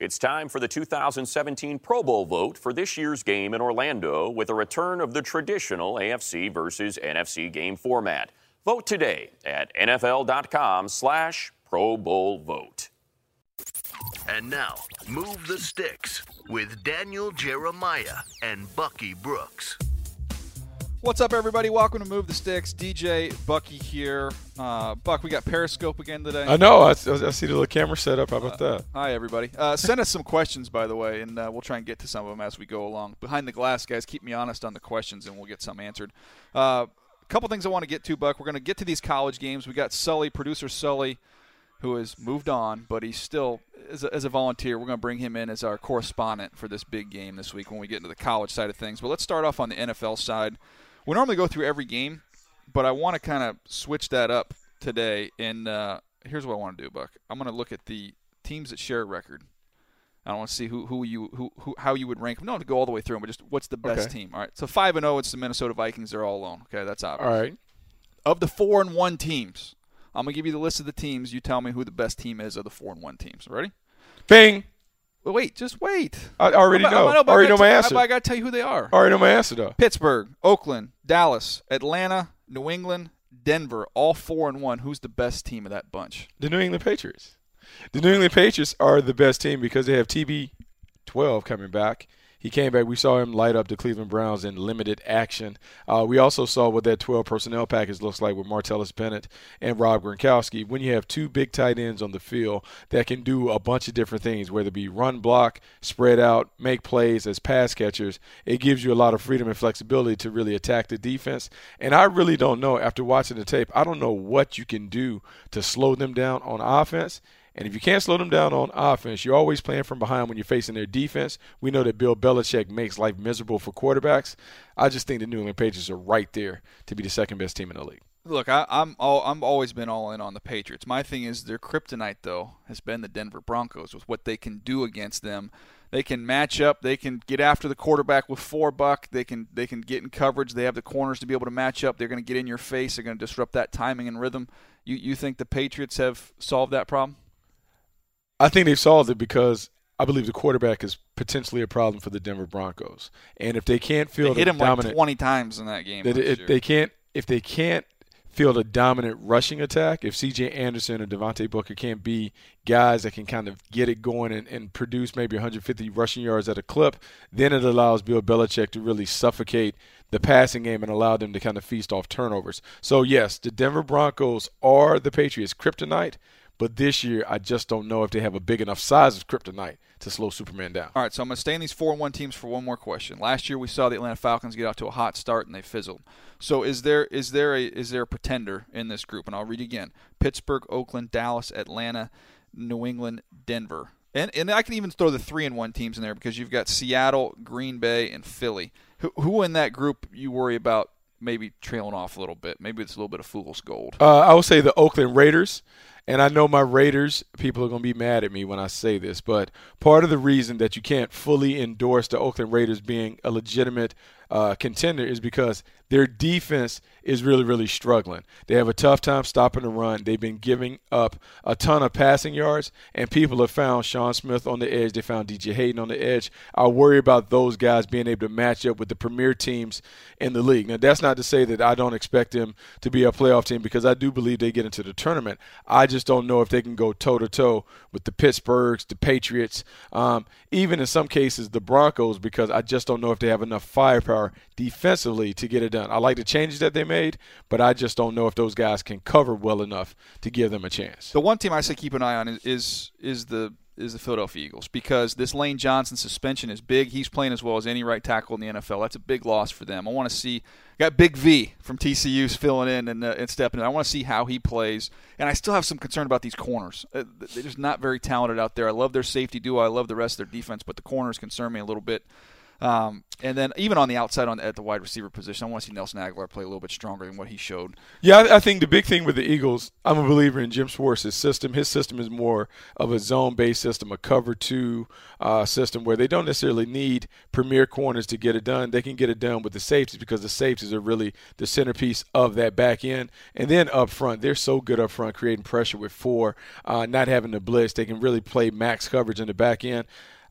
It's time for the 2017 Pro Bowl vote for this year's game in Orlando with a return of the traditional AFC versus NFC game format. Vote today at nfl.com slash Pro Bowl vote. And now, Move the Sticks with Daniel Jeremiah and Bucky Brooks. What's up, everybody? Welcome to Move the Sticks. DJ Bucky here. Uh, Buck, we got Periscope again today. I know. I, I see the little camera set up. How about that? Hi, everybody. Uh, send us some questions, by the way, and uh, we'll try and get to some of them as we go along. Behind the glass, guys, keep me honest on the questions, and we'll get some answered. Uh, a couple things I want to get to, Buck. We're going to get to these college games. We got Sully, producer Sully, who has moved on, but he's still, as a, as a volunteer, we're going to bring him in as our correspondent for this big game this week when we get into the college side of things. But let's start off on the NFL side. We normally go through every game, but I want to kind of switch that up today. And uh, here's what I want to do, Buck. I'm going to look at the teams that share a record. I want to see who, who you who, who how you would rank them. No, to go all the way through them, but just what's the best Okay. team. All right. So five and zero, it's the Minnesota Vikings. They're all alone. Okay, that's obvious. All right. Of the four and one teams, I'm gonna give you the list of the teams. You tell me who the best team is of the four and one teams. Ready? Bing. Wait, just wait. I already I'm- know. But I already know my tell- answer. but I gotta tell you who they are. I already know my answer though. Pittsburgh, Oakland, Dallas, Atlanta, New England, Denver, all four and one. Who's the best team of that bunch? The New England Patriots. The New England Patriots are the best team because they have TB12 coming back. He came back. We saw him light up the Cleveland Browns in limited action. Uh, we also saw what that 12 personnel package looks like with Martellus Bennett and Rob Gronkowski. When you have two big tight ends on the field that can do a bunch of different things, whether it be run block, spread out, make plays as pass catchers, it gives you a lot of freedom and flexibility to really attack the defense. And I really don't know, after watching the tape, I don't know what you can do to slow them down on offense. And if you can't slow them down on offense, you're always playing from behind when you're facing their defense. We know that Bill Belichick makes life miserable for quarterbacks. I just think the New England Patriots are right there to be the second best team in the league. Look, I, I'm all, I'm always been all in on the Patriots. My thing is their kryptonite though has been the Denver Broncos with what they can do against them. They can match up. They can get after the quarterback with four buck. They can they can get in coverage. They have the corners to be able to match up. They're going to get in your face. They're going to disrupt that timing and rhythm. You you think the Patriots have solved that problem? I think they've solved it because I believe the quarterback is potentially a problem for the Denver Broncos. And if they can't They field hit a him dominant, like 20 times in that game. that if they can't if they can't field a dominant rushing attack, if CJ Anderson or Devontae Booker can't be guys that can kind of get it going and, and produce maybe 150 rushing yards at a clip, then it allows Bill Belichick to really suffocate the passing game and allow them to kind of feast off turnovers. So yes, the Denver Broncos are the Patriots' kryptonite, but this year I just don't know if they have a big enough size of kryptonite to slow Superman down. All right, so I'm going to stay in these four and one teams for one more question. Last year we saw the Atlanta Falcons get out to a hot start and they fizzled. So is there is there a is there a pretender in this group? And I'll read again: Pittsburgh, Oakland, Dallas, Atlanta, New England, Denver. And and I can even throw the three and one teams in there because you've got Seattle, Green Bay, and Philly. Who, who in that group you worry about maybe trailing off a little bit? Maybe it's a little bit of fool's gold. Uh, I would say the Oakland Raiders. And I know my Raiders people are going to be mad at me when I say this, but part of the reason that you can't fully endorse the Oakland Raiders being a legitimate uh, contender is because their defense is really, really struggling. They have a tough time stopping the run. They've been giving up a ton of passing yards, and people have found Sean Smith on the edge. They found DJ Hayden on the edge. I worry about those guys being able to match up with the premier teams in the league. Now, that's not to say that I don't expect them to be a playoff team because I do believe they get into the tournament. I just don't know if they can go toe to toe with the Pittsburghs, the Patriots, um, even in some cases the Broncos, because I just don't know if they have enough firepower defensively to get it done. I like the changes that they made, but I just don't know if those guys can cover well enough to give them a chance. The one team I say keep an eye on is is, is the is the Philadelphia Eagles because this Lane Johnson suspension is big. He's playing as well as any right tackle in the NFL. That's a big loss for them. I want to see got Big V from TCU's filling in and, uh, and stepping in. I want to see how he plays, and I still have some concern about these corners. Uh, they're just not very talented out there. I love their safety duo. I love the rest of their defense, but the corners concern me a little bit. Um, and then even on the outside on at the wide receiver position, I want to see Nelson Agholor play a little bit stronger than what he showed. Yeah, I, think the big thing with the Eagles, I'm a believer in Jim Schwartz's system. His system is more of a zone-based system, a cover two uh, system where they don't necessarily need premier corners to get it done. They can get it done with the safeties because the safeties are really the centerpiece of that back end. And then up front, they're so good up front, creating pressure with four, uh, not having to blitz. They can really play max coverage in the back end.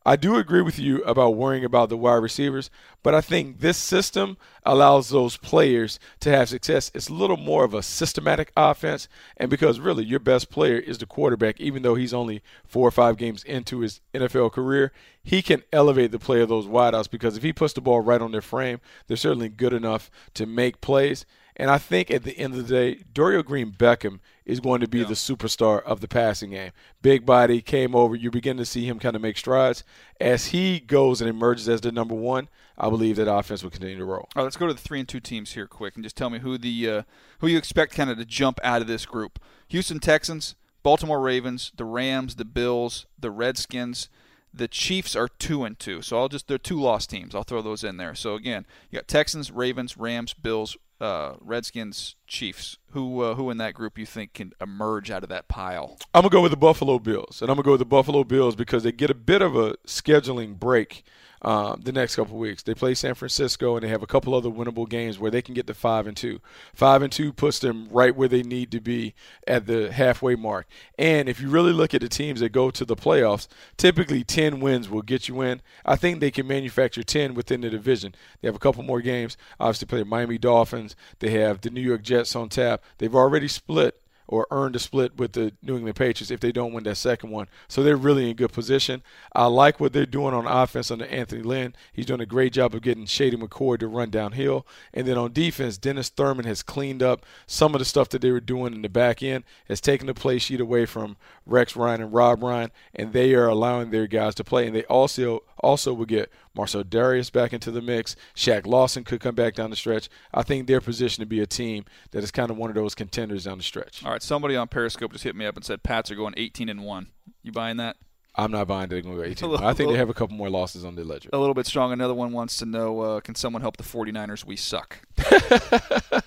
I do agree with you about worrying about the wide receivers, but I think this system allows those players to have success. It's a little more of a systematic offense, and because really your best player is the quarterback, even though he's only four or five games into his NFL career, he can elevate the play of those wideouts because if he puts the ball right on their frame, they're certainly good enough to make plays. And I think at the end of the day, Dorial Green Beckham is going to be yeah. the superstar of the passing game. Big body came over. You begin to see him kind of make strides. As he goes and emerges as the number one, I believe that offense will continue to roll. All right, let's go to the three and two teams here quick and just tell me who the uh, who you expect kind of to jump out of this group. Houston Texans, Baltimore Ravens, the Rams, the Bills, the Redskins. The Chiefs are two and two, so I'll just they're two lost teams. I'll throw those in there. So again, you got Texans, Ravens, Rams, Bills, uh, Redskins, Chiefs. Who uh, who in that group you think can emerge out of that pile? I'm gonna go with the Buffalo Bills, and I'm gonna go with the Buffalo Bills because they get a bit of a scheduling break um, the next couple weeks. They play San Francisco and they have a couple other winnable games where they can get to five and two. Five and two puts them right where they need to be at the halfway mark. And if you really look at the teams that go to the playoffs, typically ten wins will get you in. I think they can manufacture ten within the division. They have a couple more games. Obviously, play the Miami Dolphins. They have the New York Jets on tap. They've already split or earned a split with the New England Patriots if they don't win that second one. So they're really in good position. I like what they're doing on offense under Anthony Lynn. He's doing a great job of getting Shady McCoy to run downhill. And then on defense, Dennis Thurman has cleaned up some of the stuff that they were doing in the back end, has taken the play sheet away from Rex Ryan and Rob Ryan, and they are allowing their guys to play. And they also also will get Marcell Dareus back into the mix. Shaq Lawson could come back down the stretch. I think they're positioned to be a team that is kind of one of those contenders down the stretch. All right, somebody on Periscope just hit me up and said Pats are going 18 and one. You buying that? I'm not buying they're going to go 18. Little, I think they have a couple more losses on the ledger. A little bit strong. Another one wants to know uh, can someone help the 49ers? We suck.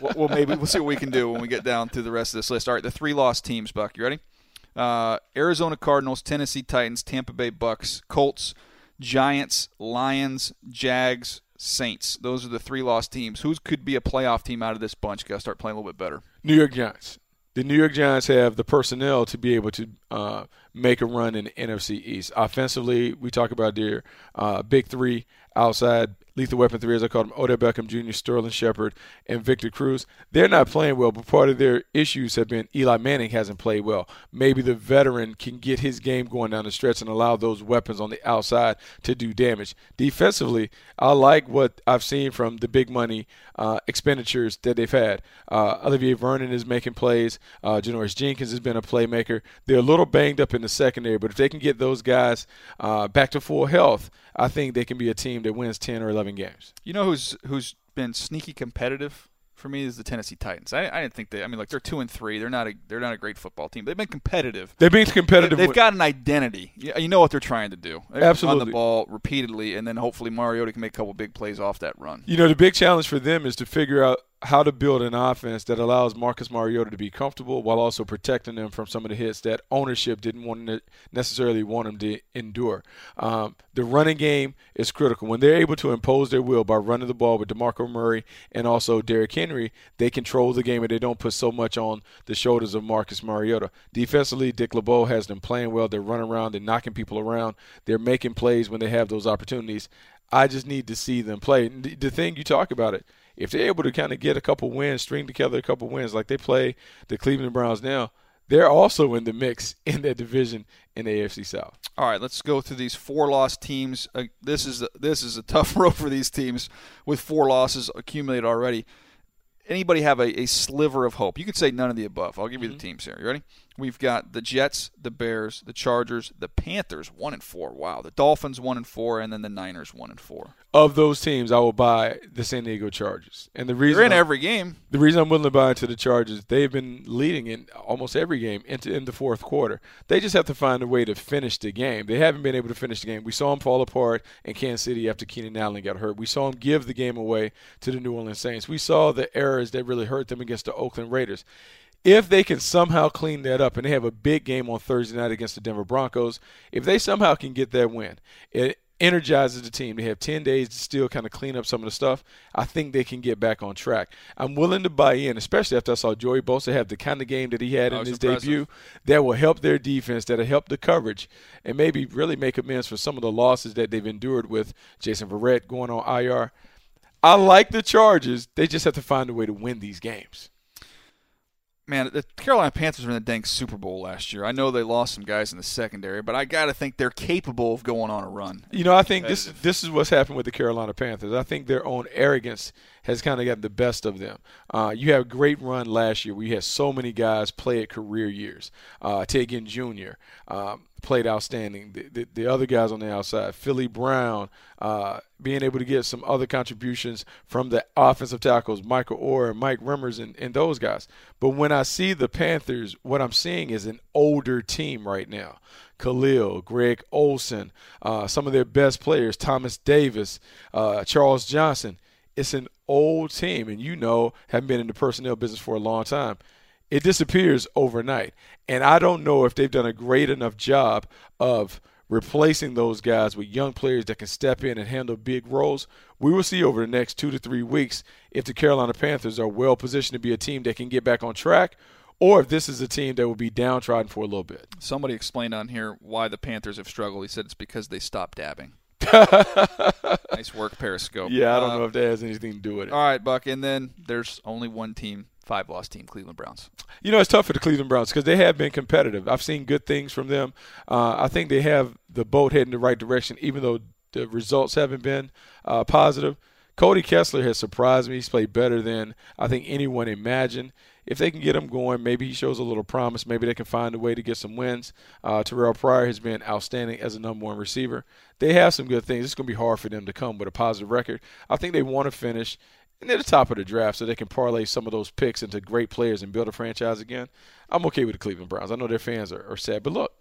well, well, maybe we'll see what we can do when we get down through the rest of this list. All right, the three lost teams, Buck. You ready? Uh, Arizona Cardinals, Tennessee Titans, Tampa Bay Bucks, Colts, Giants, Lions, Jags, Saints. Those are the three lost teams. Who could be a playoff team out of this bunch? Got to start playing a little bit better. New York Giants. The New York Giants have the personnel to be able to uh, make a run in the NFC East. Offensively, we talk about their uh, big three outside Lethal Weapon 3, as I call them, Odell Beckham Jr., Sterling Shepard, and Victor Cruz. They're not playing well, but part of their issues have been Eli Manning hasn't played well. Maybe the veteran can get his game going down the stretch and allow those weapons on the outside to do damage. Defensively, I like what I've seen from the big money uh, expenditures that they've had. Uh, Olivier Vernon is making plays. Uh, Janoris Jenkins has been a playmaker. They're a little banged up in the secondary, but if they can get those guys uh, back to full health, I think they can be a team that wins 10 or 11 games. You know who's who's been sneaky competitive for me is the Tennessee Titans. I, I didn't think they. I mean, like they're two and three. They're not a they're not a great football team. They've been competitive. They've been competitive. They, have got an identity. You know what they're trying to do. They Absolutely. on the ball repeatedly, and then hopefully Mariota can make a couple big plays off that run. You know, the big challenge for them is to figure out how to build an offense that allows Marcus Mariota to be comfortable while also protecting them from some of the hits that ownership didn't want to necessarily want him to endure. Um, the running game is critical. When they're able to impose their will by running the ball with DeMarco Murray and also Derrick Henry, they control the game and they don't put so much on the shoulders of Marcus Mariota. Defensively, Dick LeBeau has them playing well. They're running around, they're knocking people around, they're making plays when they have those opportunities. I just need to see them play. The thing you talk about it – if they're able to kind of get a couple wins, string together a couple wins, like they play the Cleveland Browns now, they're also in the mix in that division in the AFC South. All right, let's go through these four loss teams. Uh, this is this is a tough road for these teams with four losses accumulated already. Anybody have a, a sliver of hope? You could say none of the above. I'll give mm-hmm. you the mm-hmm. teams here. You ready? We've got the Jets, the Bears, the Chargers, the Panthers, one and four. Wow, the Dolphins one and four, and then the Niners one and four. Of those teams, I will buy the San Diego Chargers, and the reason they're in I'm, every game. The reason I'm willing to buy into the Chargers, they've been leading in almost every game into in the fourth quarter. They just have to find a way to finish the game. They haven't been able to finish the game. We saw them fall apart in Kansas City after Keenan Allen got hurt. We saw them give the game away to the New Orleans Saints. We saw the errors that really hurt them against the Oakland Raiders if they can somehow clean that up and they have a big game on Thursday night against the Denver Broncos, if they somehow can get that win, it energizes the team. They have 10 days to still kind of clean up some of the stuff. I think they can get back on track. I'm willing to buy in, especially after I saw Joey Bosa have the kind of game that he had in his impressive. debut that will help their defense, that'll help the coverage, and maybe really make amends for some of the losses that they've endured with Jason Verrett going on IR. I like the Chargers. They just have to find a way to win these games man, the Carolina Panthers were in the dang Super Bowl last year. I know they lost some guys in the secondary, but I got to think they're capable of going on a run. You know, I think this this is what's happened with the Carolina Panthers. I think their own arrogance has kind of gotten the best of them. Uh, you had a great run last year. We had so many guys play at career years. Uh, Ted Ginn Jr. Um, played outstanding. The, the, the, other guys on the outside, Philly Brown, uh, being able to get some other contributions from the offensive tackles, Michael Oher, Mike Remmers, and, and those guys. But when I see the Panthers, what I'm seeing is an older team right now. Kalil, Greg Olsen, uh, some of their best players, Thomas Davis, uh, Charles Johnson. It's an old team, and you know, having been in the personnel business for a long time, it disappears overnight. And I don't know if they've done a great enough job of replacing those guys with young players that can step in and handle big roles. We will see over the next two to three weeks if the Carolina Panthers are well positioned to be a team that can get back on track or if this is a team that will be downtrodden for a little bit. Somebody explained on here why the Panthers have struggled. He said it's because they stopped dabbing. nice work, Periscope. Yeah, I don't uh, know if that has anything to do with it. All right, Buck. And then there's only one team, five loss team, Cleveland Browns. You know, it's tough for the Cleveland Browns because they have been competitive. I've seen good things from them. Uh, I think they have the boat heading the right direction, even though the results haven't been uh, positive. Cody Kessler has surprised me. He's played better than I think anyone imagined if they can get him going, maybe he shows a little promise. Maybe they can find a way to get some wins. Uh, Terrell Pryor has been outstanding as a number one receiver. They have some good things. It's going to be hard for them to come with a positive record. I think they want to finish near the top of the draft so they can parlay some of those picks into great players and build a franchise again. I'm okay with the Cleveland Browns. I know their fans are, are sad, but look,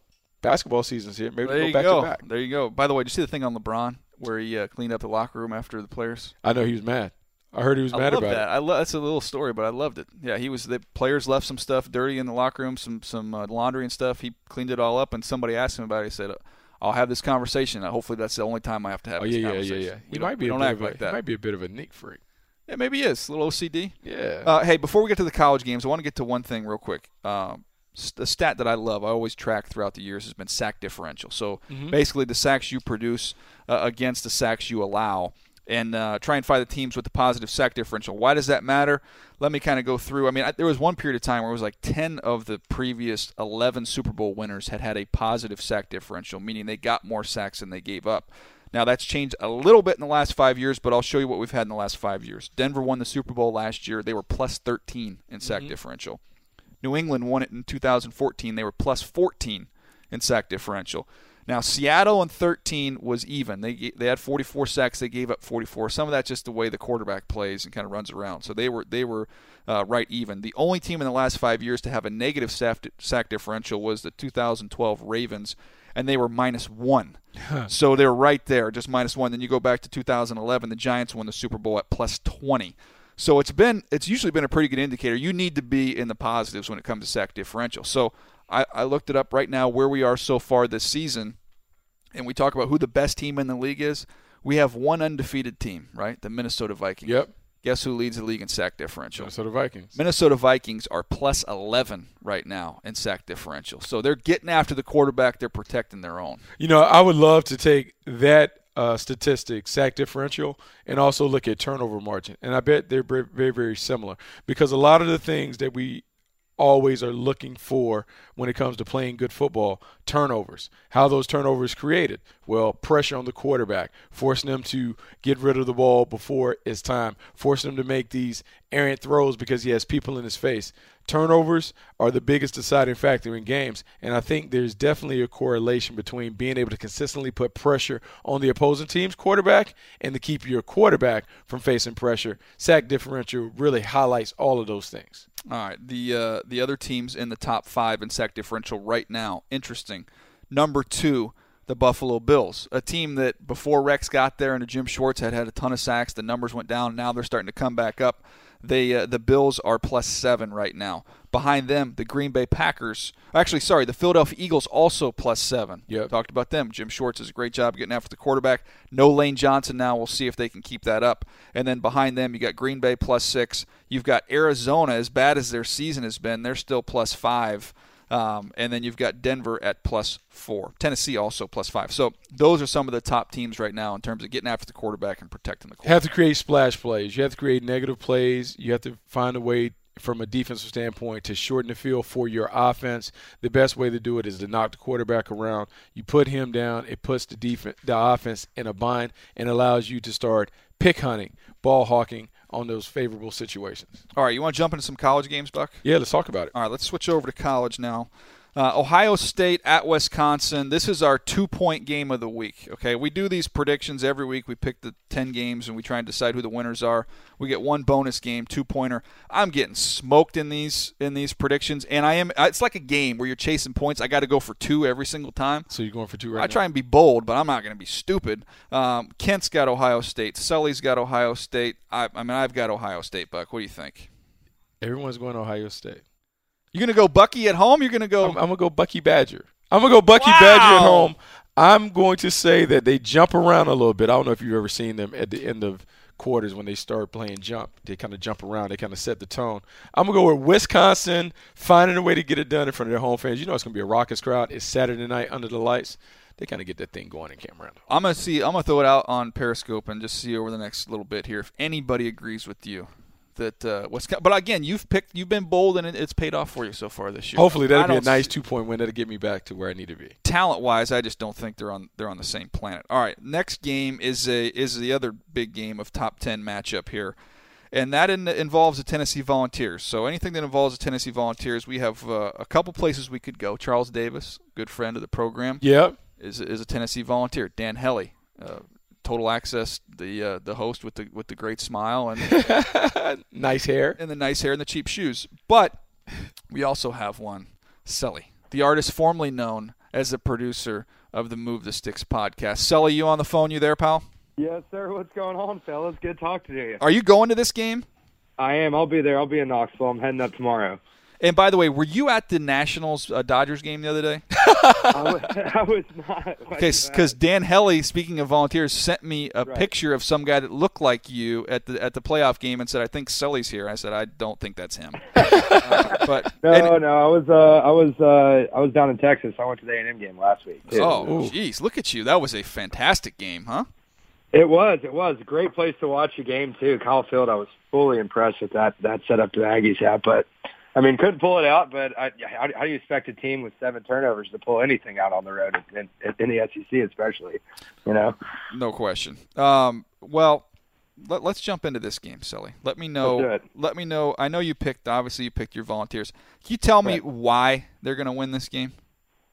basketball season's here. Maybe there go back go. to back. There you go. By the way, did you see the thing on LeBron where he uh, cleaned up the locker room after the players? I know he was mad. I heard he was mad about that. it. I love that's a little story, but I loved it. Yeah, he was. The players left some stuff dirty in the locker room, some some uh, laundry and stuff. He cleaned it all up, and somebody asked him about it. He said, "I'll have this conversation. Hopefully, that's the only time I have to have oh, this yeah, conversation." Yeah, yeah, yeah. He might be. don't act like a, that. He might be a bit of a neat freak. Yeah, maybe he is a little OCD. Yeah. Uh, hey, before we get to the college games, I want to get to one thing real quick. Um, the stat that I love, I always track throughout the years, has been sack differential. So mm-hmm. basically, the sacks you produce uh, against the sacks you allow and uh, try and find the teams with the positive sack differential. Why does that matter? Let me kind of go through. I mean, I, there was one period of time where it was like 10 of the previous 11 Super Bowl winners had had a positive sack differential, meaning they got more sacks than they gave up. Now, that's changed a little bit in the last five years, but I'll show you what we've had in the last five years. Denver won the Super Bowl last year. They were plus 13 in sack mm-hmm. differential. New England won it in 2014. They were plus 14 in sack differential. Now Seattle in 13 was even. They they had 44 sacks. They gave up 44. Some of that's just the way the quarterback plays and kind of runs around. So they were they were uh, right even. The only team in the last five years to have a negative sack, sack differential was the 2012 Ravens, and they were minus one. so they're right there, just minus one. Then you go back to 2011, the Giants won the Super Bowl at plus 20. So it's been it's usually been a pretty good indicator. You need to be in the positives when it comes to sack differential. So I, I looked it up right now where we are so far this season, and we talk about who the best team in the league is. We have one undefeated team, right? The Minnesota Vikings. Yep. Guess who leads the league in sack differential? Minnesota Vikings. Minnesota Vikings are plus 11 right now in sack differential. So they're getting after the quarterback. They're protecting their own. You know, I would love to take that uh, statistic, sack differential, and also look at turnover margin. And I bet they're very, very similar because a lot of the things that we always are looking for when it comes to playing good football turnovers. How those turnovers created? Well, pressure on the quarterback, forcing them to get rid of the ball before it's time, forcing them to make these errant throws because he has people in his face. Turnovers are the biggest deciding factor in games, and I think there's definitely a correlation between being able to consistently put pressure on the opposing team's quarterback and to keep your quarterback from facing pressure. Sack differential really highlights all of those things. All right, the uh, the other teams in the top five in sack differential right now. Interesting. Number two, the Buffalo Bills, a team that before Rex got there and Jim Schwartz had had a ton of sacks. The numbers went down. Now they're starting to come back up. They uh, the Bills are plus seven right now. Behind them, the Green Bay Packers. Actually, sorry, the Philadelphia Eagles also plus seven. Yeah, talked about them. Jim Schwartz does a great job getting after the quarterback. No Lane Johnson now. We'll see if they can keep that up. And then behind them, you got Green Bay plus six. You've got Arizona. As bad as their season has been, they're still plus five. Um, and then you've got Denver at plus four. Tennessee also plus five. So those are some of the top teams right now in terms of getting after the quarterback and protecting the quarterback. You have to create splash plays. You have to create negative plays. You have to find a way from a defensive standpoint to shorten the field for your offense. The best way to do it is to knock the quarterback around. You put him down. It puts the defense, the offense in a bind, and allows you to start pick hunting, ball hawking, on those favorable situations. All right, you want to jump into some college games, Buck? Yeah, let's talk about it. All right, let's switch over to college now. Uh, Ohio State at Wisconsin. This is our two point game of the week. Okay, we do these predictions every week. We pick the 10 games and we try and decide who the winners are. We get one bonus game, two pointer. I'm getting smoked in these in these predictions, and I am. It's like a game where you're chasing points. I got to go for two every single time. So you're going for two right I now? try and be bold, but I'm not going to be stupid. Um, Kent's got Ohio State. Sully's got Ohio State. I, I mean, I've got Ohio State. Buck, what do you think? Everyone's going Ohio State. You're gonna go Bucky at home. You're gonna go. I'm, I'm gonna go Bucky Badger. I'm gonna go Bucky wow. Badger at home. I'm going to say that they jump around a little bit. I don't know if you've ever seen them at the end of quarters when they start playing jump. They kind of jump around. They kind of set the tone. I'm gonna go with Wisconsin, finding a way to get it done in front of their home fans. You know it's gonna be a raucous crowd. It's Saturday night under the lights. They kind of get that thing going in Cameron. I'm gonna see. I'm gonna throw it out on Periscope and just see over the next little bit here if anybody agrees with you that uh, Wisconsin. But again, you've picked, you've been bold, and it's paid off for you so far this year. Hopefully, that'll be a nice two point win. That'll get me back to where I need to be. Talent wise, I just don't think they're on they're on the same planet. All right, next game is a is the other big game of top ten matchup here. And that in, involves the Tennessee Volunteers. So anything that involves the Tennessee Volunteers, we have uh, a couple places we could go. Charles Davis, good friend of the program, yep, is is a Tennessee Volunteer. Dan Hellie, uh, Total Access, the uh, the host with the with the great smile and nice hair and the nice hair and the cheap shoes. But we also have one, Sully, the artist formerly known as the producer of the Move the Sticks podcast. Sully, you on the phone? You there, pal? Yes, sir. What's going on, fellas? Good talking to you. Are you going to this game? I am. I'll be there. I'll be in Knoxville. I'm heading up tomorrow. And by the way, were you at the Nationals uh, Dodgers game the other day? I, was, I was not. Okay, because Dan Hellie, speaking of volunteers, sent me a right. picture of some guy that looked like you at the at the playoff game and said, "I think Sully's here." I said, "I don't think that's him." uh, but no, and, no, I was uh, I was uh, I was down in Texas. I went to the A and M game last week. Too. Oh, jeez, look at you! That was a fantastic game, huh? It was. It was a great place to watch a game too. Kyle Field. I was fully impressed with that that setup the Aggies had, but I mean, couldn't pull it out, but I, how, how do you expect a team with seven turnovers to pull anything out on the road in, in, in the SEC, especially? You know, no question. Um, well, let, us jump into this game, Sully. Let me know. Let me know. I know you picked. Obviously, you picked your Volunteers. Can you tell me right. why they're going to win this game?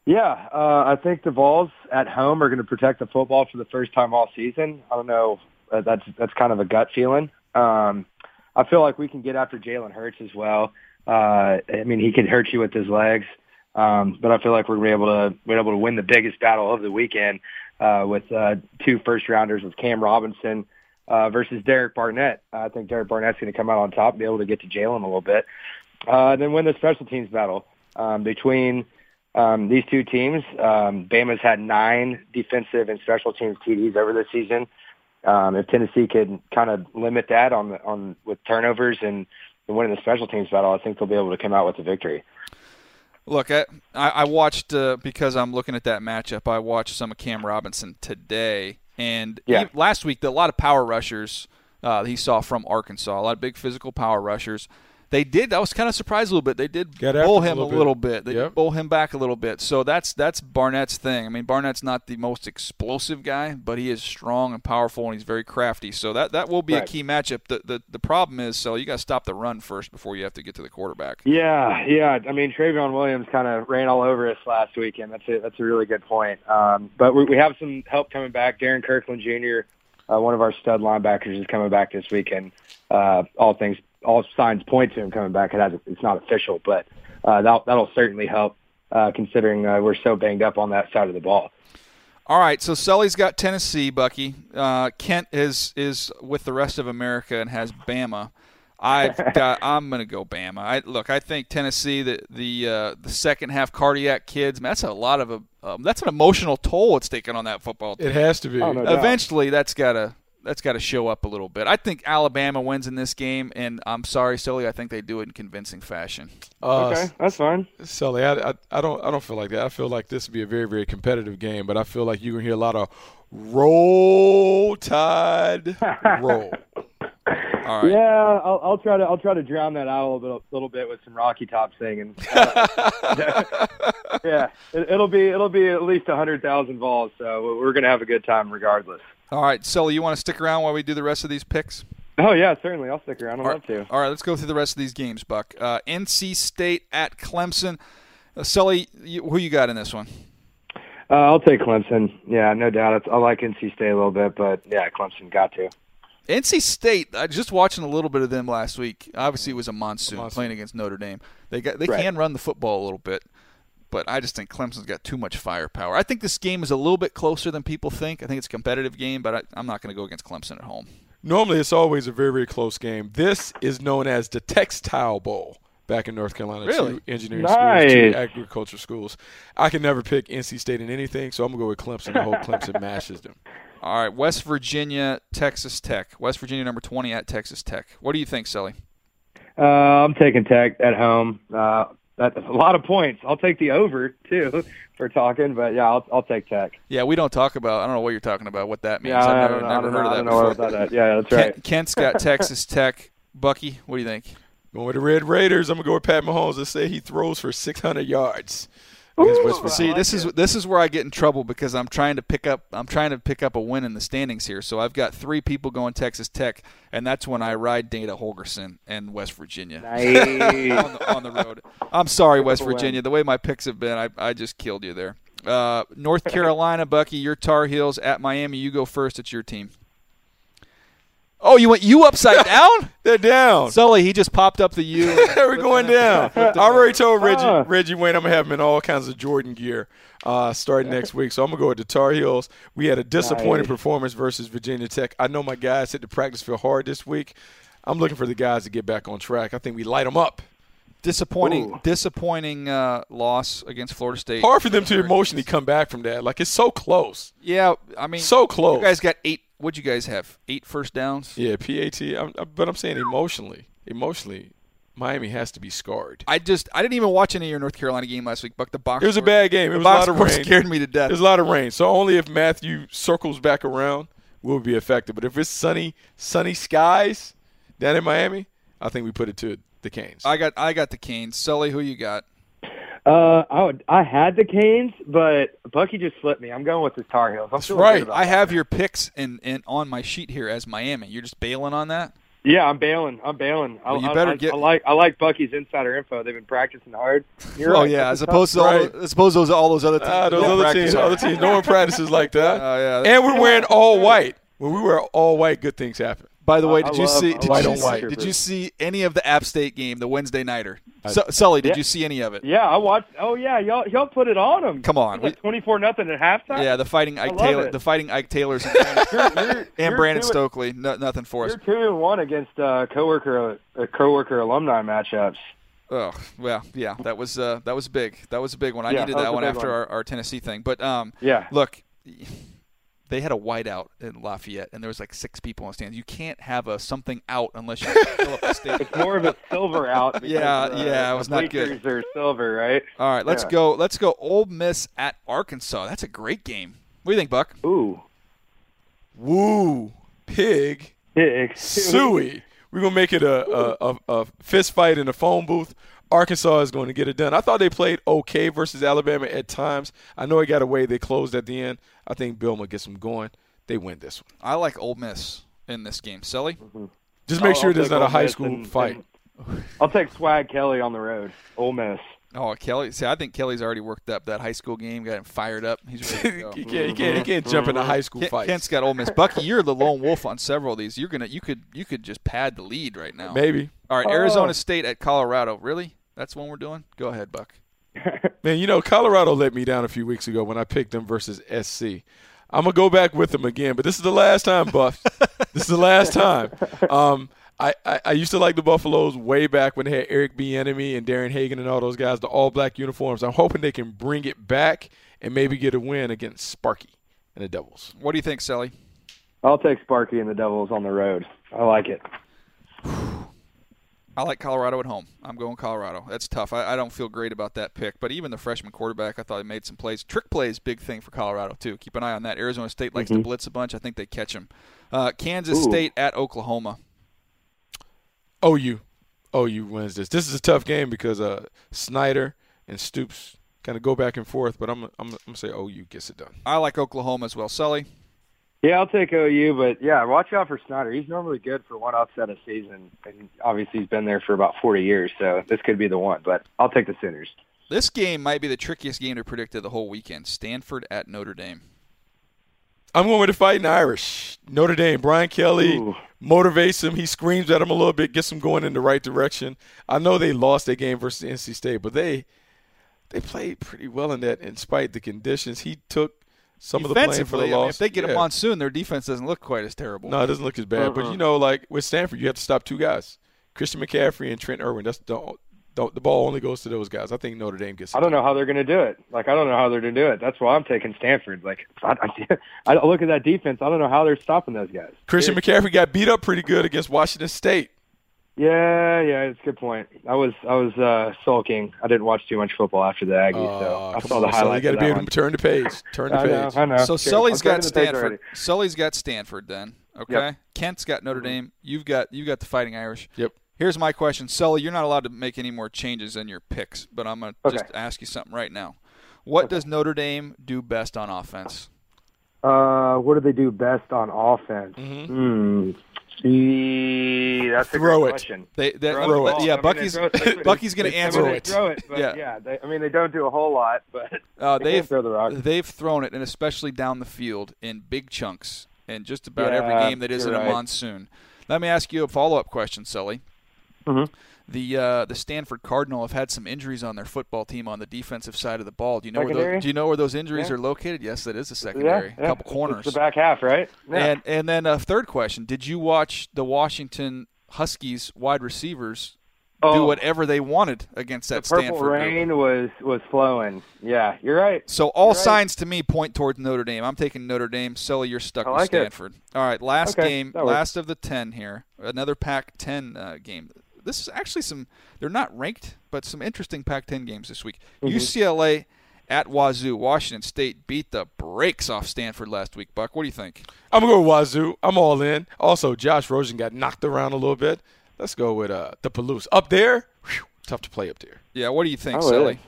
Yeah, uh, I think the Vols at home are going to protect the football for the first time all season. I don't know. Uh, that's that's kind of a gut feeling. Um, I feel like we can get after Jalen Hurts as well. Uh, I mean, he can hurt you with his legs. Um, but I feel like we're gonna be able to we're able to win the biggest battle of the weekend uh, with uh, two first rounders with Cam Robinson uh, versus Derek Barnett. I think Derek Barnett's going to come out on top, and be able to get to Jalen a little bit, uh, and then win the special teams battle um, between um, these two teams. Um, Bama's had nine defensive and special teams TDs over the season. Um, if Tennessee could kind of limit that on on with turnovers and, and winning the special teams battle, I think they'll be able to come out with a victory. Look, I, I watched uh, because I'm looking at that matchup. I watched some of Cam Robinson today, and Yeah. he- last week a lot of power rushers uh, he saw from Arkansas, a lot of big physical power rushers. They did. I was kind of surprised a little bit. They did Got after bowl him a him a little little, bit. bit. They Yep. bowl him back a little bit. So that's that's Barnett's thing. I mean, Barnett's not the most explosive guy, but he is strong and powerful, and he's very crafty. So that that will be a key matchup. The the, the problem is, so you got to stop the run first before you have to get to the quarterback. Yeah, yeah. I mean, Trayveon Williams kind of ran all over us last weekend. That's a that's a really good point. Um, but we, we have some help coming back. Darrin Kirkland Jr., uh, one of our stud linebackers, is coming back this weekend. Uh, all things, all signs point to him coming back. It has, it's not official, but uh, that that'll certainly help. Uh, considering uh, we're so banged up on that side of the ball. All right, so Sully's got Tennessee, Bucky. Uh, Kent is is with the rest of America and has Bama. I've got. I'm gonna go Bama. I look. I think Tennessee. The the uh, the second half cardiac kids. Man, that's a lot of a. Um, that's an emotional toll it's taken on that football team. It has to be. Oh, no doubt. Eventually, that's gotta that's gotta show up a little bit. I think Alabama wins in this game, and I'm sorry, Sully. I think they do it in convincing fashion. Uh, Okay, that's fine. Sully, I, I, I don't I don't feel like that. I feel like this would be a very very competitive game, but I feel like you're gonna hear a lot of roll tide roll. All right. Yeah, I'll, I'll try to I'll try to drown that out a little bit, little bit with some Rocky Top singing. Uh, yeah, it, it'll be it'll be at least a hundred thousand Vols, so we're gonna have a good time regardless. All right, Sully. You want to stick around while we do the rest of these picks? Oh yeah, certainly. I'll stick around. I'd All love to. All right, let's go through the rest of these games, Buck. Uh, NC State at Clemson. Uh, Sully, you, who you got in this one? Uh, I'll take Clemson. Yeah, no doubt. It's, I like NC State a little bit, but yeah, Clemson got to. NC State. I just watching a little bit of them last week. Obviously, it was a monsoon, Monsoon. playing against Notre Dame. They got they Right. can run the football a little bit, but I just think Clemson's got too much firepower. I think this game is a little bit closer than people think. I think it's a competitive game, but I, I'm not going to go against Clemson at home. Normally, it's always a very very close game. This is known as the Textile Bowl. Back in North Carolina, Really? two engineering Nice. schools, two agriculture schools. I can never pick NC State in anything, so I'm gonna go with Clemson. I hope Clemson mashes them. All right, West Virginia, Texas Tech. West Virginia number 20 at Texas Tech. What do you think, Sully? Uh, I'm taking Tech at home. Uh, that's a lot of points. I'll take the over too for talking, but yeah, I'll I'll take Tech. Yeah, we don't talk about. I don't know what you're talking about. What that means? Yeah, I've I never, don't know. never I don't heard know. of I that don't know before. about that. Yeah, that's Kent, right. Kent's got Texas Tech. Bucky, what do you think? Going with the Red Raiders, I'm gonna go with Pat Mahomes. Let's say he throws for 600 yards against West Virginia. See, this is this is where I get in trouble because I'm trying to pick up I'm trying to pick up a win in the standings here. So I've got three people going Texas Tech, and that's when I ride Dana Holgorsen and West Virginia on, the, on the road. I'm sorry, West Virginia. The way my picks have been, I, I just killed you there. Uh, North Carolina, Bucky, your Tar Heels at Miami. You go first. It's your team. Oh, you went you upside down? They're down. Sully, he just popped up the U. We're going down. I already told Reggie Ah. Reggie Wayne I'm gonna have him in all kinds of Jordan gear uh, starting next week. So I'm gonna go with the Tar Heels. We had a disappointing Nice. performance versus Virginia Tech. I know my guys hit the practice field hard this week. I'm looking for the guys to get back on track. I think we light them up. disappointing, Ooh. disappointing uh, loss against Florida State. Hard for them to emotionally come back from that. Like it's so close, Yeah, I mean, so close. You guys got eight. What'd you guys have? Eight first downs. yeah, PAT. I'm, I- but I'm saying emotionally, emotionally, Miami has to be scarred. I just I didn't even watch any of your North Carolina game last week, but the box. It was a bad game. It was a lot of rain. scared me to death. There's a lot of rain, so only if Matthew circles back around will be affected. But if it's sunny, sunny skies down in Miami, I think we put it to the Canes. I got I got the Canes. Sully, who you got? Uh, I would, I had the Canes, but Bucky just slipped me. I'm going with the Tar Heels. I'm That's right. I that. have your picks in, in on my sheet here as Miami. You're just bailing on that. Yeah, I'm bailing. I'm bailing. I, you better I, get- I like I like Bucky's insider info. They've been practicing hard. You're oh right. yeah, as opposed to all, Right. as opposed to those, all those other teams. That those don't other teams, other teams, no one practices like that. Oh yeah, and we're wearing all white. When we wear all white, good things happen. By the way, I did you love- see? Did you, white did you see any of the App State game, the Wednesday nighter? Su- Sully, did Yeah. you see any of it? Yeah, I watched. Oh yeah, y'all y'all put it on them. Come on, we- twenty four nothing at halftime. Yeah, the fighting Ike Taylor, it. the fighting Ike Taylors and Brandon, You're, you're, and Brandon two- Stokley. No, nothing for us. You're two and one against uh, coworker uh, coworker alumni matchups. Oh, well, yeah, that was uh, that was big. That was a big one. I Yeah, needed that that one after one. Our, our Tennessee thing. But um, Yeah. look, they had a whiteout in Lafayette, and there was like six people on the stands. You can't have a something out unless you fill up the stadium. It's more of a silver out. Because, Yeah, uh, yeah, it was not good. bleachers are silver, right? All right, let's Yeah. go. Let's go. Ole Miss at Arkansas. That's a great game. What do you think, Buck? Ooh, Woo, pig, Big. suey. We're gonna make it a, a, a, a fist fight in a phone booth. Arkansas is going to get it done. I thought they played okay versus Alabama at times. I know it got away. They closed at the end. I think Bielema gets them going. They win this one. I like Ole Miss in this game. Sully? Mm-hmm. Just make I'll- sure I'll there's take not a high Miss school and- fight. and I'll take Swag Kelly on the road. Ole Miss. Oh, Kelly. See, I think Kelly's already worked up that high school game, got him fired up. He's ready to go. he can't, he can't, he can't jump mm-hmm. into high school Kent, fights. Kent's got Ole Miss. Bucky, you're the lone wolf on several of these. You're gonna, you could, you could just pad the lead right now. Maybe. All right, Oh. Arizona State at Colorado. Really? That's one we're doing. Go ahead, Buck. Man, you know, Colorado let me down a few weeks ago when I picked them versus SC. I'm gonna go back with them again, but this is the last time, Buff. this is the last time. Um, I, I, I used to like the Buffaloes way back when they had Eric Bieniemy and Darian Hagan and all those guys, the all black uniforms. I'm hoping they can bring it back and maybe get a win against Sparky and the Devils. What do you think, Sally? I'll take Sparky and the Devils on the road. I like it. I like Colorado at home. I'm going Colorado. That's tough. I, I don't feel great about that pick, but even the freshman quarterback, I thought he made some plays. Trick plays, big thing for Colorado too. Keep an eye on that. Arizona State likes to blitz a bunch. I think they catch him. Uh, Kansas Ooh. State at Oklahoma. OU. OU wins this. This is a tough game because uh, Snyder and Stoops kind of go back and forth, but I'm, I'm, I'm going to say OU gets it done. I like Oklahoma as well. Sully. Yeah, I'll take OU, but yeah, watch out for Snyder. He's normally good for one upset a season, and obviously he's been there for about 40 years, so this could be the one. But I'll take the Sooners. This game might be the trickiest game to predict of the whole weekend. Stanford at Notre Dame. I'm going with the Fighting Irish. Notre Dame. Brian Kelly Ooh. motivates him. He screams at him a little bit, gets him going in the right direction. I know they lost their game versus NC State, but they they played pretty well in that, in spite of the conditions. He took some of the blame for Defensively, the I mean, loss. if they get a monsoon, their defense doesn't look quite as terrible. no, it doesn't look as bad. But you know, like with Stanford, you have to stop two guys: Christian McCaffrey and Trent Irwin. That's the the, the ball only goes to those guys. I think Notre Dame gets. I don't know how they're going to do it. Like I don't know how they're going to do it. That's why I'm taking Stanford. Like I, I, I look at that defense. I don't know how they're stopping those guys. Christian McCaffrey got beat up pretty good against Washington State. Yeah, yeah, it's a good point. I was I was uh, sulking. I didn't watch too much football after the Aggies, so Uh, I saw on, the Sully. highlights. You got to be that able one. to turn the page. Turn the I know, page. I know. So Okay, Sully's I'm got turning the page Stanford. Sully's got Stanford. Then okay. Yep. Kent's got Notre Dame. You've got you've got the Fighting Irish. Yep. Here's my question, Sully. You're not allowed to make any more changes in your picks, but I'm gonna Okay. just ask you something right now. What does Notre Dame do best on offense? Uh, what do they do best on offense? Mhm. Hmm. See, that's a Throw great it. question. They, that, Throw Throw the it. ball. yeah, I mean, Bucky's it- Bucky's gonna answer they it. Throw it, but Yeah. yeah. they, I mean, they don't do a whole lot, but Uh, they they've can throw the rock. they've thrown it, and especially down the field in big chunks in just about Yeah, every game that isn't you're a monsoon. Let me ask you a follow up question, Sully. Mhm. The uh, the Stanford Cardinal have had some injuries on their football team on the defensive side of the ball. Do you know where those, do you know where those injuries Yeah. are located? Yes, that is a secondary. yeah. A couple corners. It's the back half, right? Yeah. And and then a third question: Did you watch the Washington Huskies wide receivers do Oh, whatever they wanted against the that purple Stanford group? rain was was flowing. Yeah, you're right. So all You're right. signs to me point towards Notre Dame. I'm taking Notre Dame. Sully, you're stuck I with like it. Stanford. All right, last Okay, game, last of the ten here. Another Pac-10 uh, game. This is actually some. They're not ranked, but some interesting Pac-10 games this week. Mm-hmm. UCLA at Wazoo. Washington State beat the brakes off Stanford last week. Buck, what do you think? I'm gonna go with Wazoo. I'm all in. Also, Josh Rosen got knocked around a little bit. Let's go with uh, the Palouse up there. Whew, tough to play up there. Yeah, what do you think, Oh, it Sully? is.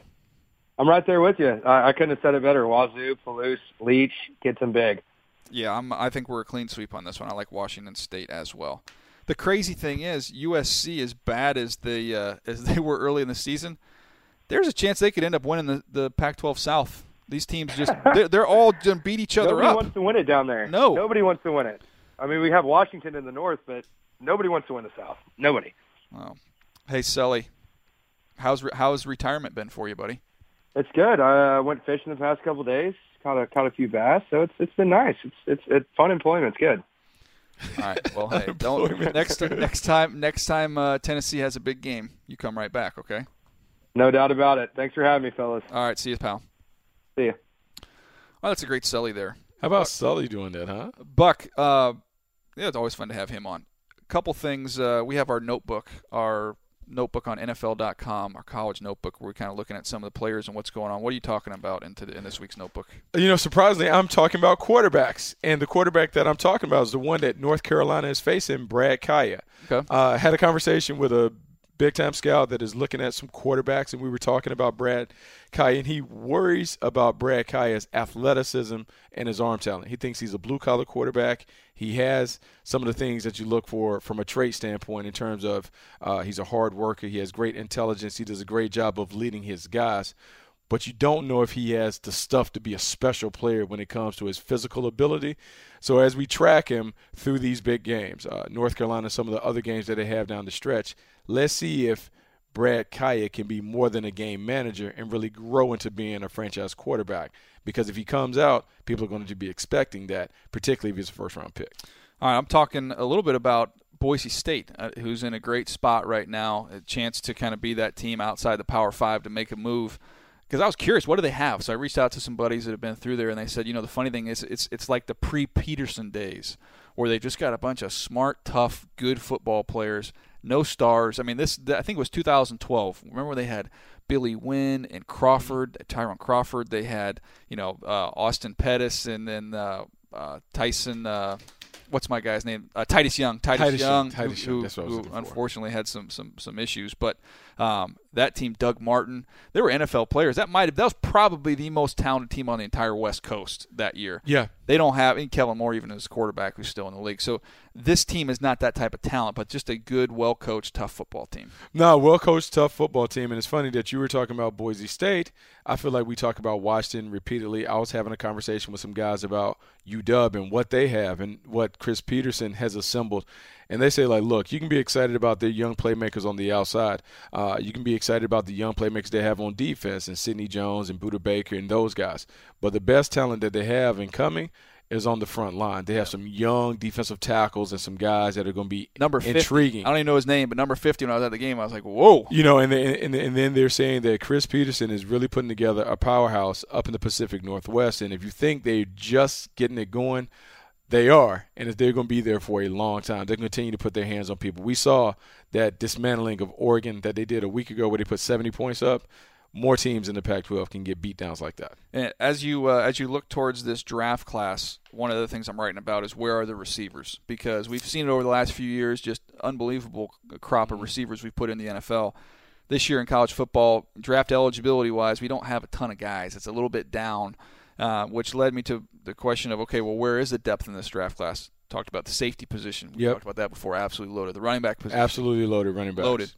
I'm right there with you. I, I couldn't have said it better. Wazoo, Palouse, Leach, get them big. Yeah, I'm, I think we're a clean sweep on this one. I like Washington State as well. The crazy thing is, USC, as bad as they uh, as they were early in the season, there's a chance they could end up winning the, the Pac-12 South. These teams just they're, they're all going to beat each other Nobody up. Nobody wants to win it down there. No. nobody wants to win it. I mean, we have Washington in the North, but nobody wants to win the South. Nobody. Wow. Hey, Sully, how's re- how's retirement been for you, buddy? It's good. I uh, went fishing the past couple of days. Caught a caught a few bass, so it's it's been nice. It's it's it's fun employment. It's good. All right. Well, hey, don't next next time next time uh, Tennessee has a big game, you come right back, okay? No doubt about it. Thanks for having me, fellas. All right. See you, pal. See you. Oh, that's a great Sully there. How about Sully doing that, huh? Buck, uh, yeah, it's always fun to have him on. A couple things. Uh, we have our notebook, our notebook on NFL.com, our college notebook, where we're kind of looking at some of the players and what's going on. What are you talking about in, the, in this week's notebook? You know, surprisingly, I'm talking about quarterbacks, and the quarterback that I'm talking about is the one that North Carolina is facing, Brad Kaaya. Okay. Uh, had a conversation with a big time scout that is looking at some quarterbacks, and we were talking about Brad Kaaya, and he worries about Brad Kaaya's athleticism and his arm talent. He thinks he's a blue collar quarterback. He has some of the things that you look for from a trait standpoint in terms of uh, he's a hard worker, he has great intelligence, he does a great job of leading his guys. But you don't know if he has the stuff to be a special player when it comes to his physical ability. So as we track him through these big games, uh, North Carolina, some of the other games that they have down the stretch, let's see if Brad Kaaya can be more than a game manager and really grow into being a franchise quarterback. Because if he comes out, people are going to be expecting that, particularly if he's a first round pick. All right, I'm talking a little bit about Boise State, uh, who's in a great spot right now, a chance to kind of be that team outside the Power Five to make a move. Because I was curious, what do they have? So I reached out to some buddies that have been through there, and they said, you know, the funny thing is, it's it's like the pre Petersen days, where they just got a bunch of smart, tough, good football players no stars. I mean, this I think it was 2012. Remember when they had Billy Winn and Crawford, Tyrone Crawford. They had you know uh, Austin Pettis and then uh, uh, Tyson. Uh, what's my guy's name? Uh, Titus Young. Titus, Titus Young, Titus who, Young. That's what I was who for. unfortunately had some some some issues, but um, that team, Doug Martin, they were NFL players. That might have that was probably the most talented team on the entire West Coast that year. Yeah. They don't have and Kellen Moore even as quarterback who's still in the league. So this team is not that type of talent, but just a good, well coached, tough football team. No, well coached, tough football team. And it's funny that you were talking about Boise State. I feel like we talk about Washington repeatedly. I was having a conversation with some guys about UW and what they have and what Chris Petersen has assembled. And they say, like, look, you can be excited about their young playmakers on the outside. Uh, you can be excited about the young playmakers they have on defense and Sidney Jones and Budda Baker and those guys. But the best talent that they have in coming is on the front line. They have some young defensive tackles and some guys that are going to be Number 50. intriguing. I don't even know his name, but number 50 when I was at the game, I was like, whoa. You know, and, they, and and then they're saying that Chris Petersen is really putting together a powerhouse up in the Pacific Northwest. And if you think they're just getting it going, they are, and if they're going to be there for a long time. They're going to continue to put their hands on people. We saw that dismantling of Oregon that they did a week ago, where they put 70 points up. More teams in the Pac-12 can get beat downs like that. And as you uh, as you look towards this draft class, one of the things I'm writing about is where are the receivers? Because we've seen it over the last few years, just unbelievable crop of receivers we've put in the NFL. This year in college football, draft eligibility wise, we don't have a ton of guys. It's a little bit down, uh, which led me to the question of okay, well, where is the depth in this draft class? Talked about the safety position. We Yep. talked about that before. Absolutely loaded. The running back position. Absolutely loaded running back. loaded.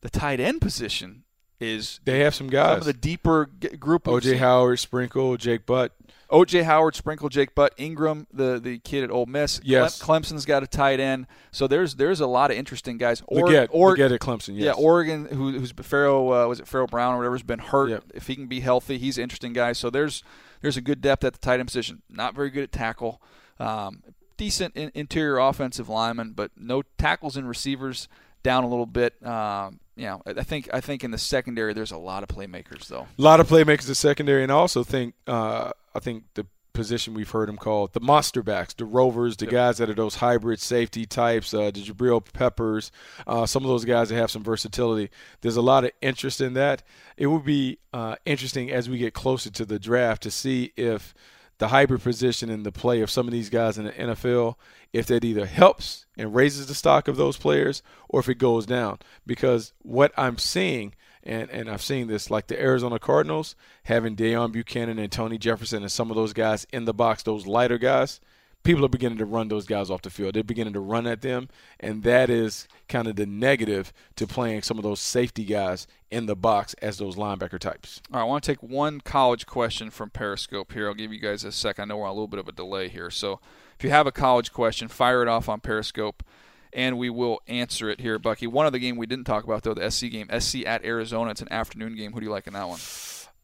The tight end position is They have some guys. some of the deeper group. OJ. Howard, Sprinkle, Jake Butt. OJ Howard, Sprinkle, Jake Butt, Engram, the the kid at Ole Miss. Yes. Cle- Clemson's got a tight end. So there's there's a lot of interesting guys. Or, Leggett, or Leggett at Clemson. Yes. yeah, Oregon, who, who's Pharaoh uh, was it Pharaoh Brown or whatever's been hurt. Yep. If he can be healthy, he's an interesting guy. So there's there's a good depth at the tight end position. Not very good at tackle. Um, decent in, interior offensive lineman, but no tackles and receivers. Down a little bit. Um, you know, I think I think in the secondary there's a lot of playmakers though. A lot of playmakers in the secondary, and I also think uh, I think the position we've heard them called the monster backs, the rovers, the guys that are those hybrid safety types, uh, the Jabril Peppers, uh, some of those guys that have some versatility. There's a lot of interest in that. It would be uh, interesting as we get closer to the draft to see if the hybrid position and the play of some of these guys in the NFL, if that either helps and raises the stock of those players or if it goes down. Because what I'm seeing, and, and I've seen this, like the Arizona Cardinals having Deone Bucannon and Tony Jefferson and some of those guys in the box, those lighter guys, people are beginning to run those guys off the field. They're beginning to run at them, and that is kind of the negative to playing some of those safety guys in the box as those linebacker types. All right, I want to take one college question from Periscope here. I'll give you guys a second. I know we're on a little bit of a delay here, so if you have a college question, fire it off on Periscope and we will answer it here, Bucky. One other game we didn't talk about though, the SC game, SC at Arizona. It's an afternoon game. Who do you like in that one?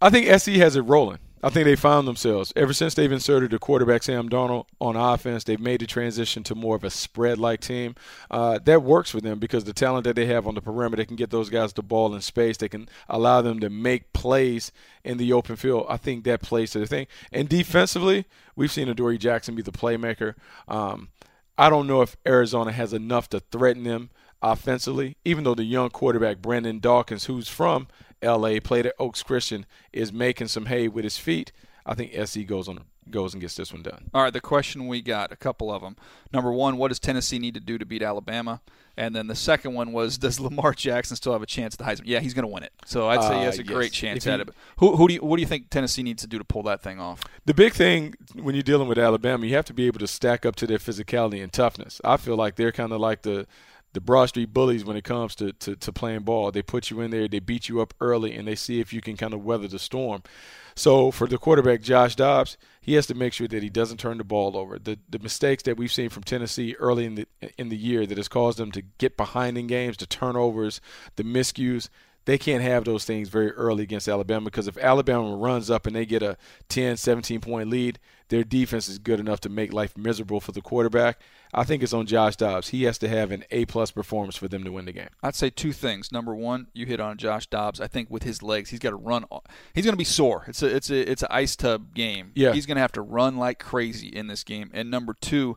I think SC has it rolling. I think they found themselves ever since they've inserted the quarterback Sam Darnold on offense. They've made the transition to more of a spread-like team. Uh, that works for them because the talent that they have on the perimeter, they can get those guys the ball in space. They can allow them to make plays in the open field. I think that plays to the thing. And defensively, we've seen Adoree Jackson be the playmaker. Um, I don't know if Arizona has enough to threaten them offensively, even though the young quarterback Brandon Dawkins, who's from LA, played at Oaks Christian, is making some hay with his feet. I think SC goes on goes and gets this one done. All right, the question we got, a couple of them. Number one, what does Tennessee need to do to beat Alabama? And then the second one was, does Lamar Jackson still have a chance at the Heisman? Yeah, he's going to win it. So I'd say he has a uh, yes. great chance he, at it. Who, who do you, what do you think Tennessee needs to do to pull that thing off? The big thing when you're dealing with Alabama, you have to be able to stack up to their physicality and toughness. I feel like they're kind of like the the Broad Street bullies when it comes to, to, to playing ball. They put you in there, they beat you up early, and they see if you can kind of weather the storm. So for the quarterback Josh Dobbs, he has to make sure that he doesn't turn the ball over. The the mistakes that we've seen from Tennessee early in the in the year that has caused them to get behind in games, the turnovers, the miscues, they can't have those things very early against Alabama because if Alabama runs up and they get a 10, 17 point lead, their defense is good enough to make life miserable for the quarterback. I think it's on Josh Dobbs. He has to have an A plus performance for them to win the game. I'd say two things. Number one, you hit on Josh Dobbs. I think with his legs, he's got to run. He's going to be sore. It's a it's a it's an ice tub game. Yeah. he's going to have to run like crazy in this game. And number two,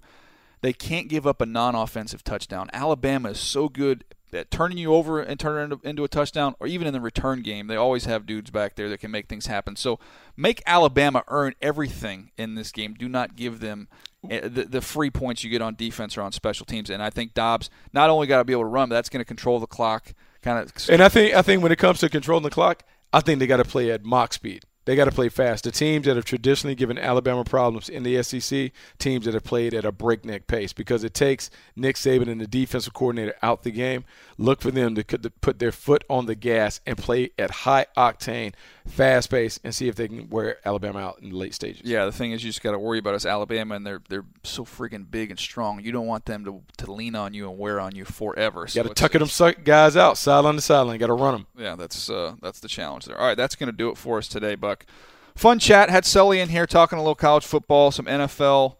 they can't give up a non-offensive touchdown. Alabama is so good at turning you over and turning it into a touchdown, or even in the return game. They always have dudes back there that can make things happen. So make Alabama earn everything in this game. Do not give them eh, the, the free points you get on defense or on special teams. And I think Dobbs not only got to be able to run, but that's going to control the clock. Kind of. And I think I think when it comes to controlling the clock, I think they got to play at Mach speed. They got to play fast. The teams that have traditionally given Alabama problems in the SEC, teams that have played at a breakneck pace, because it takes Nick Saban and the defensive coordinator out the game. Look for them to put their foot on the gas and play at high octane, fast pace, and see if they can wear Alabama out in the late stages. Yeah, the thing is, you just got to worry about us, Alabama, and they're they're so freaking big and strong. You don't want them to, to lean on you and wear on you forever. So got to tuck them guys out, sideline to sideline. Got to run them. Yeah, that's uh, that's the challenge there. All right, that's going to do it for us today, Buck. Fun chat. Had Sully in here talking a little college football, some NFL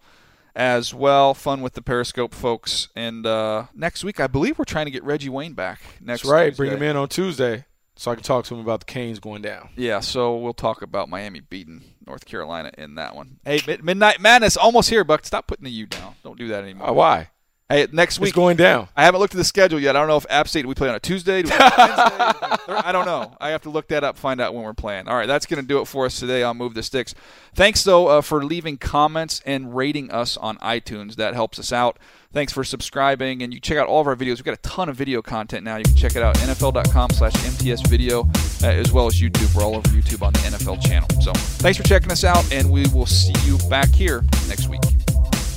as well. Fun with the Periscope folks. And uh, next week, I believe we're trying to get Reggie Wayne back. Next That's right. Tuesday. Bring him in on Tuesday so I can talk to him about the Canes going down. Yeah, so we'll talk about Miami beating North Carolina in that one. Hey, Midnight Madness almost here, Buck. Stop putting the U down. Don't do that anymore. Uh, why? Hey, next week it's going down. I haven't looked at the schedule yet. I don't know if App State we play on a Tuesday, do we Wednesday, I don't know. I have to look that up, find out when we're playing. All right, that's going to do it for us today I'll Move the Sticks. Thanks though uh, for leaving comments and rating us on iTunes. That helps us out. Thanks for subscribing, and you check out all of our videos. We've got a ton of video content now. You can check it out NFL.com/MTS video, uh, as well as YouTube. We're all over YouTube on the NFL channel. So thanks for checking us out, and we will see you back here next week.